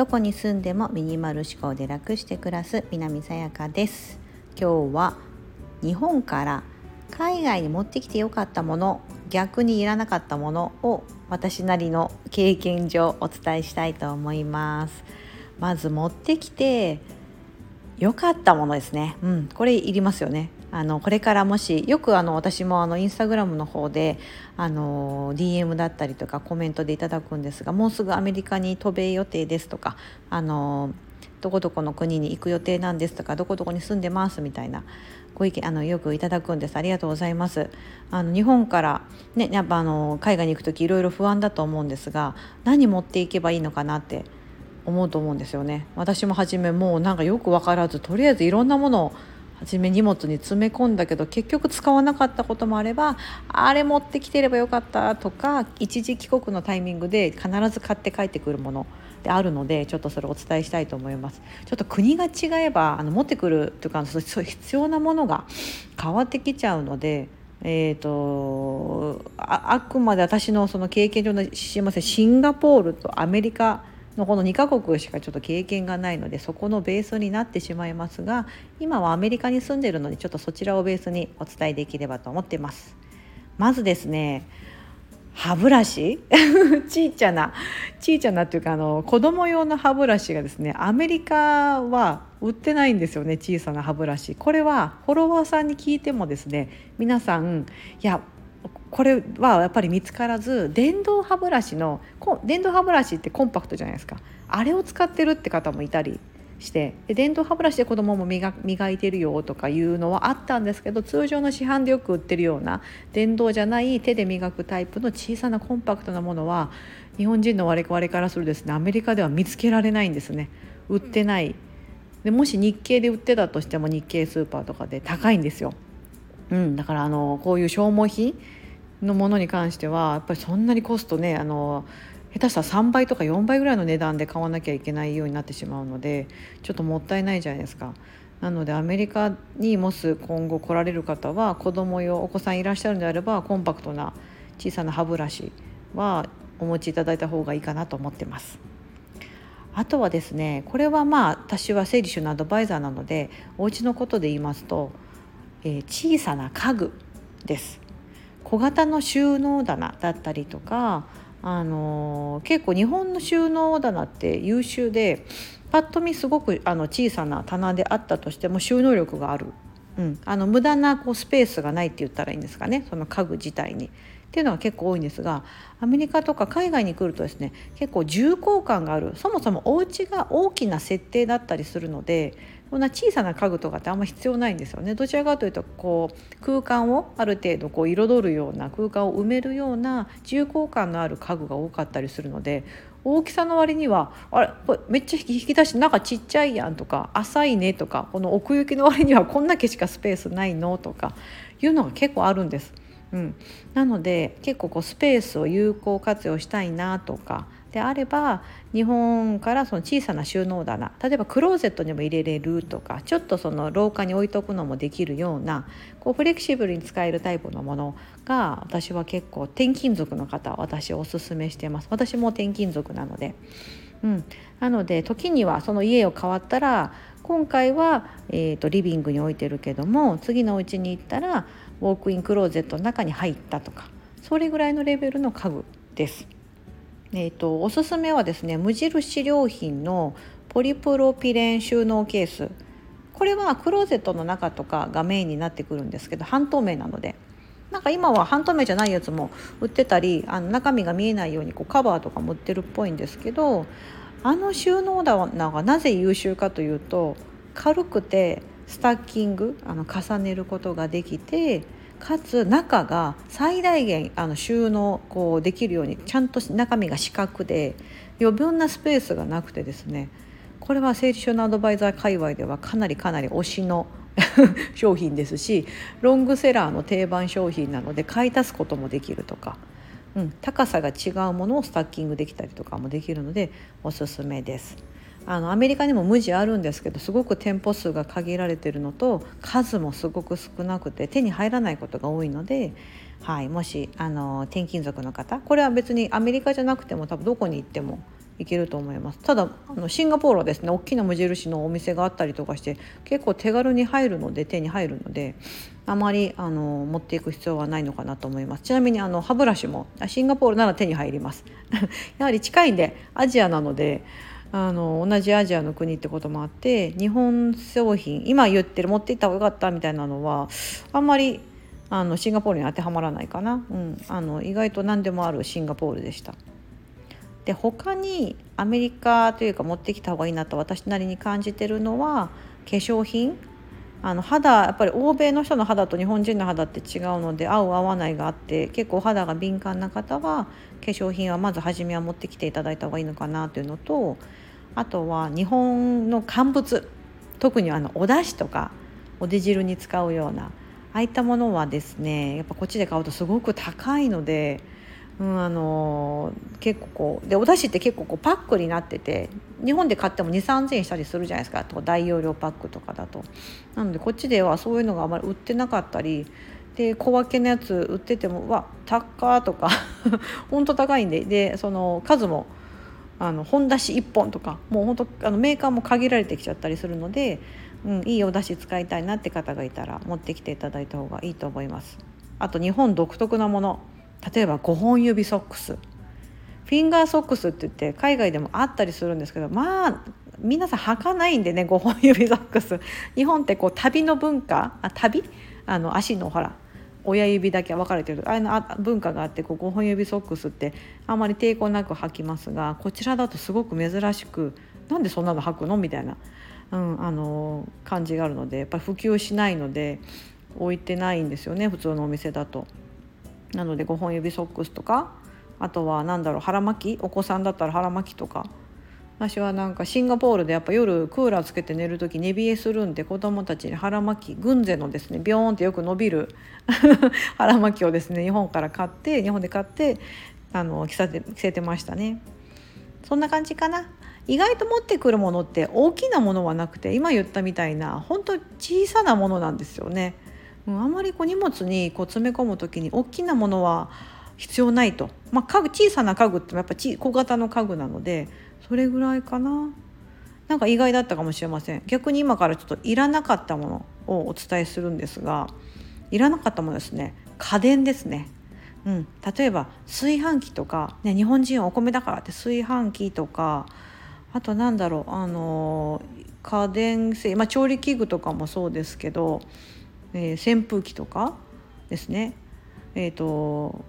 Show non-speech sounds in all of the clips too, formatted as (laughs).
どこに住んでもミニマル思考で楽して暮らす南さやかです。今日は日本から海外に持ってきてよかったもの逆にいらなかったものを私なりの経験上お伝えしたいと思います。まず持ってきて良かったものですね。うんこれいりますよね。あのこれからもしよくあの私もあのインスタグラムの方であの DM だったりとかコメントでいただくんですがもうすぐアメリカに渡米予定ですとかあのどこどこの国に行く予定なんですとかどこどこに住んでますみたいなご意見あのよくいただくんです。ありがとうございます。あの日本からねやっぱあの海外に行く時いろいろ不安だと思うんですが何持っていけばいいのかなって思うと思うんですよね。私も初めもうなんかよく分からずとりあえずいろんなものを初め荷物に詰め込んだけど結局使わなかったこともあればあれ持ってきてればよかったとか一時帰国のタイミングで必ず買って帰ってくるものであるのでちょっとそれをお伝えしたいと思います。ちょっと国が違えばあの持ってくるというかそう必要なものが変わってきちゃうのでえーと、ああくまで私のその経験上の知りません。シンガポールとアメリカのこの2カ国しかちょっと経験がないのでそこのベースになってしまいますが今はアメリカに住んでるのでちょっとそちらをベースにお伝えできればと思っています。まずですね歯ブラシ？(laughs) ちいちゃなちいちゃなっていうかあの子供用の歯ブラシがですねアメリカは売ってないんですよね小さな歯ブラシこれはフォロワーさんに聞いてもですね皆さんいやこれはやっぱり見つからず電動歯ブラシの電動歯ブラシってコンパクトじゃないですか。あれを使ってるって方もいたりしてで電動歯ブラシで子供も磨磨いてるよとかいうのはあったんですけど通常の市販でよく売ってるような電動じゃない手で磨くタイプの小さなコンパクトなものは日本人の我々からするとですねアメリカでは見つけられないんですね。売ってない。でもし日系で売ってたとしても日系スーパーとかで高いんですよ、うん、だからあのこういう消耗品のものに関してはやっぱりそんなにコストねあの下手したら3倍とか4倍ぐらいの値段で買わなきゃいけないようになってしまうのでちょっともったいないじゃないですか。なのでアメリカにもし今後来られる方は子供用お子さんいらっしゃるんであればコンパクトな小さな歯ブラシはお持ちいただいた方がいいかなと思ってます。あとはですねこれはまあ私は整理収納アドバイザーなのでお家のことで言いますと、えー、小さな家具です。小型の収納棚だったりとかあの結構日本の収納棚って優秀でパッと見すごくあの小さな棚であったとしても収納力がある、うん、あの無駄なこうスペースがないって言ったらいいんですかね。その家具自体に。っていうのが結構多いんですがアメリカとか海外に来るとですね結構重厚感があるそもそもお家が大きな設定だったりするのでこんな小さな家具とかってあんま必要ないんですよねどちらかというとこう空間をある程度こう彩るような空間を埋めるような重厚感のある家具が多かったりするので大きさの割にはあれこれめっちゃ引き出しなんかちっちゃいやんとか浅いねとかこの奥行きの割にはこんだけしかスペースないのとかいうのが結構あるんです。うん、なので結構こうスペースを有効活用したいなとかであれば日本からその小さな収納棚例えばクローゼットにも入れれるとかちょっとその廊下に置いとくのもできるようなこうフレキシブルに使えるタイプのものが私は結構転勤族の方私おすすめしてます。私も転勤族なので。うん、なので時にはその家を変わったら今回は、えーと、リビングに置いてるけども次のうちに行ったらウォークインクローゼットの中に入ったとかそれぐらいのレベルの家具です。えーと、おすすめはですね無印良品のポリプロピレン収納ケースこれはクローゼットの中とかがメインになってくるんですけど半透明なのでなんか今は半透明じゃないやつも売ってたりあの中身が見えないようにこうカバーとかも売ってるっぽいんですけどあの収納棚がなぜ優秀かというと軽くてスタッキングあの重ねることができてかつ中が最大限あの収納こうできるようにちゃんと中身が四角で余分なスペースがなくてですねこれは整理収納アドバイザー界隈ではかなりかなり推しの (laughs) 商品ですしロングセラーの定番商品なので買い足すこともできるとか、うん、高さが違うものをスタッキングできたりとかもできるのでおすすめです。あのアメリカにも無地あるんですけどすごく店舗数が限られてるのと数もすごく少なくて手に入らないことが多いので、はい、もしあの転勤族の方これは別にアメリカじゃなくても多分どこに行ってもいけると思います。ただあのシンガポールはですね大きな無印のお店があったりとかして結構手軽に入るので手に入るのであまりあの持っていく必要はないのかなと思います。ちなみにあの歯ブラシもシンガポールなら手に入ります。(laughs) やはり近いんでアジアなのであの同じアジアの国ってこともあって日本商品今言ってる持っていった方がよかったみたいなのはあんまりあのシンガポールに当てはまらないかな、うん、あの意外と何でもあるシンガポールでした。で他にアメリカというか持ってきた方がいいなと私なりに感じてるのは化粧品。あの肌やっぱり欧米の人の肌と日本人の肌って違うので合う合わないがあって結構肌が敏感な方は化粧品はまず初めは持ってきていただいた方がいいのかなというのとあとは日本の乾物特にあのお出汁とかお出汁に使うようなああいったものはですねやっぱこっちで買うとすごく高いので、うん、あの結構こうでお出汁って結構こうパックになってて日本で買っても2 3 0 0円したりするじゃないですか大容量パックとかだと。なのでこっちではそういうのがあまり売ってなかったりで小分けのやつ売ってても「わ高」とか (laughs) ほんと高いんででその数もあの本出し1本とかもう本当あのメーカーも限られてきちゃったりするので、うん、いいお出汁使いたいなって方がいたら持ってきていただいた方がいいと思います。あと日本独特なもの例えば5本指ソックス。フィンガーソックスって言って海外でもあったりするんですけどまあ皆さん履かないんでね5本指ソックス。日本ってこう旅の文化あ旅？あの足のほら親指だけ分かれてる。ああの文化があってこう5本指ソックスってあんまり抵抗なく履きますがこちらだとすごく珍しくなんでそんなの履くの？みたいな、うん、あの感じがあるのでやっぱり普及しないので置いてないんですよね普通のお店だと。なので5本指ソックスとかあとは何だろう腹巻きお子さんだったら腹巻きとか私はなんかシンガポールでやっぱ夜クーラーつけて寝る時寝冷えするんで子供たちに腹巻き軍勢のですねビョーンってよく伸びる (laughs) 腹巻きをですね日本から買って日本で買ってあの着さて着せてましたね。そんな感じかな。意外と持ってくるものって大きなものはなくて今言ったみたいな本当小さなものなんですよね。うん、あんまりこう荷物にこう詰め込む時に大きなものは必要ないと、まあ、家具小さな家具ってやっぱ小型の家具なのでそれぐらいかな。なんか意外だったかもしれません。逆に今からちょっといらなかったものをお伝えするんですがいらなかったものですね。家電ですね。うん、例えば炊飯器とか、ね、日本人はお米だからって炊飯器とかあとなんだろうあの家電製、まあ、調理器具とかもそうですけど、えー、扇風機とかですねえーと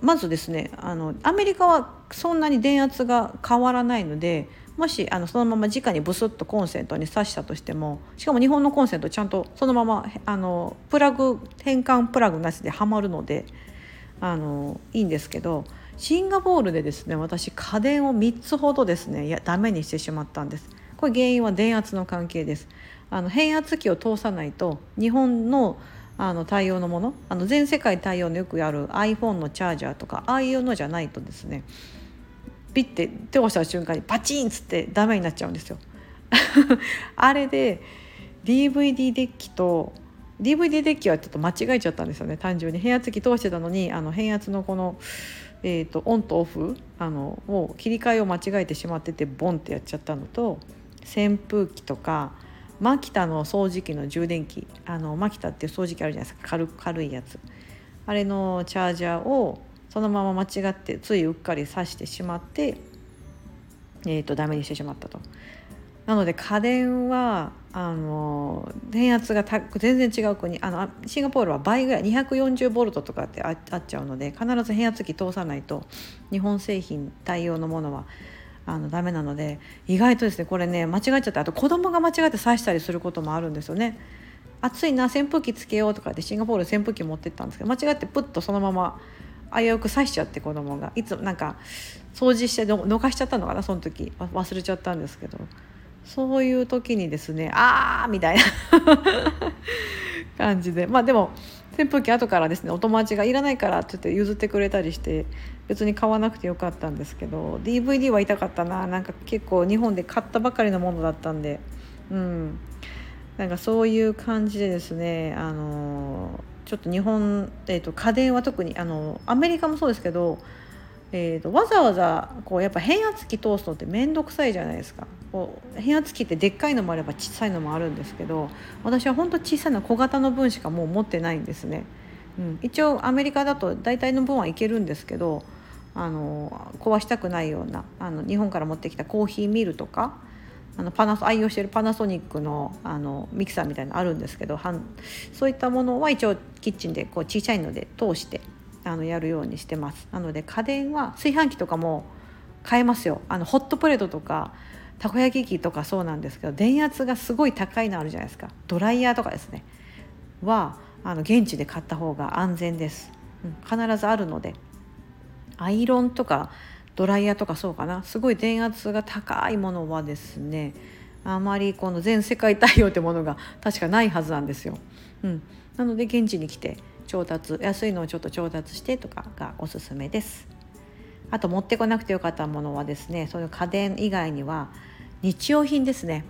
まずですねあのアメリカはそんなに電圧が変わらないのでもしあのそのまま直にブスッとコンセントに挿したとしてもしかも日本のコンセントちゃんとそのままあのプラグ変換プラグなしではまるのであのいいんですけどシンガポールでですね私家電を3つほどですねいやダメにしてしまったんです。これ原因は電圧の関係です。あの変圧器を通さないと日本のあの対応のものあの全世界対応のよくある iPhone のチャージャーとかああいうのじゃないとですねピッて手をした瞬間にパチンっつってダメになっちゃうんですよ。(laughs) あれで DVD デッキと DVD デッキはちょっと間違えちゃったんですよね単純に変圧器通してたのにあの変圧のこの、えーと、オンとオフあのを切り替えを間違えてしまっててボンってやっちゃったのと扇風機とかマキタの掃除機の充電器。あのマキタっていう掃除機あるじゃないですか。軽軽いやつ。あれのチャージャーをそのまま間違ってついうっかり挿してしまって、えーと、ダメにしてしまったと。なので家電はあの電圧が全然違う国あのシンガポールは倍ぐらい240ボルトとかってあっちゃうので必ず変圧器通さないと日本製品対応のものはあのダメなので意外とですねこれね間違っちゃってあと子供が間違って刺したりすることもあるんですよね。暑いな扇風機つけようとかってシンガポール扇風機持ってったんですけど間違ってプッとそのまま危うく刺しちゃって子供がいつもなんか掃除してどかしちゃったのかなその時。忘れちゃったんですけど。そういう時にですねあーみたいな (laughs) 感じで。まあでも扇風機後からですねお友達がいらないからって言って譲ってくれたりして別に買わなくてよかったんですけど DVD は痛かったな。なんか結構日本で買ったばかりのものだったんで。うん。なんかそういう感じでですねあのちょっと日本、えーと、家電は特にあのアメリカもそうですけど、えーと、わざわざこうやっぱ変圧器通すのって面倒くさいじゃないですかこう変圧器ってでっかいのもあれば小さいのもあるんですけど私は本当小さな小型の分しかもう持ってないんですね。うん、一応アメリカだと大体の分はいけるんですけどあの壊したくないようなあの日本から持ってきたコーヒーミルとかあのパナ愛用してるパナソニックのあのミキサーみたいなのあるんですけどそういったものは一応キッチンでこう小さいので通してあのやるようにしてます。なので家電は炊飯器とかも買えますよ。あのホットプレートとかたこ焼き器とかそうなんですけど電圧がすごい高いのあるじゃないですか。ドライヤーとかですね。はあの現地で買った方が安全です、うん、必ずあるので。アイロンとかドライヤーとかそうかな。すごい電圧が高いものはですねあまりこの全世界対応ってものが確かないはずなんですよ。うん、なので現地に来て調達安いのをちょっと調達してとかがおすすめです。あと持ってこなくてよかったものはですねそういう家電以外には日用品ですね。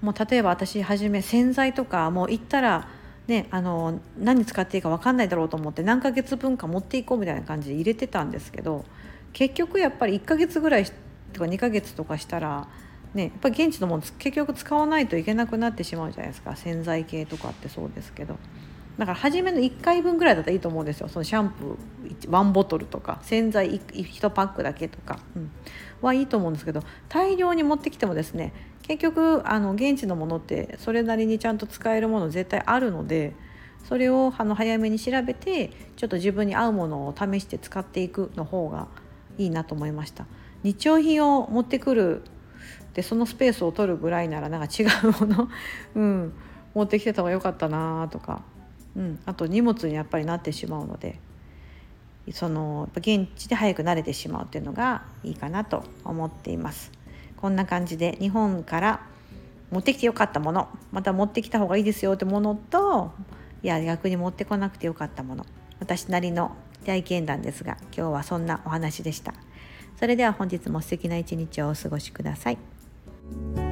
もう例えば私はじめ洗剤とかもう行ったらね、あの何使っていいか分かんないだろうと思って何ヶ月分か持っていこうみたいな感じで入れてたんですけど結局やっぱり1ヶ月ぐらいとか2ヶ月とかしたら、ね、やっぱ現地のもの結局使わないといけなくなってしまうじゃないですか。洗剤系とかってそうですけど。だから初めの1回分ぐらいだったらいいと思うんですよ。そのシャンプー1ボトルとか。洗剤1パックだけとか、うん、はいいと思うんですけど。大量に持ってきてもですね結局あの現地のものってそれなりにちゃんと使えるもの絶対あるのでそれをあの早めに調べてちょっと自分に合うものを試して使っていくの方がいいなと思いました。日用品を持ってくるでそのスペースを取るぐらいならなんか違うもの、(laughs) うん、持ってきてた方が良かったなとか、うん、あと荷物にやっぱりなってしまうのでその現地で早く慣れてしまうっていうのがいいかなと思っています。こんな感じで日本から持ってきてよかったものまた持ってきた方がいいですよってものといや逆に持ってこなくてよかったもの私なりの体験談ですが今日はそんなお話でしたそれでは本日も素敵な一日をお過ごしください Bye.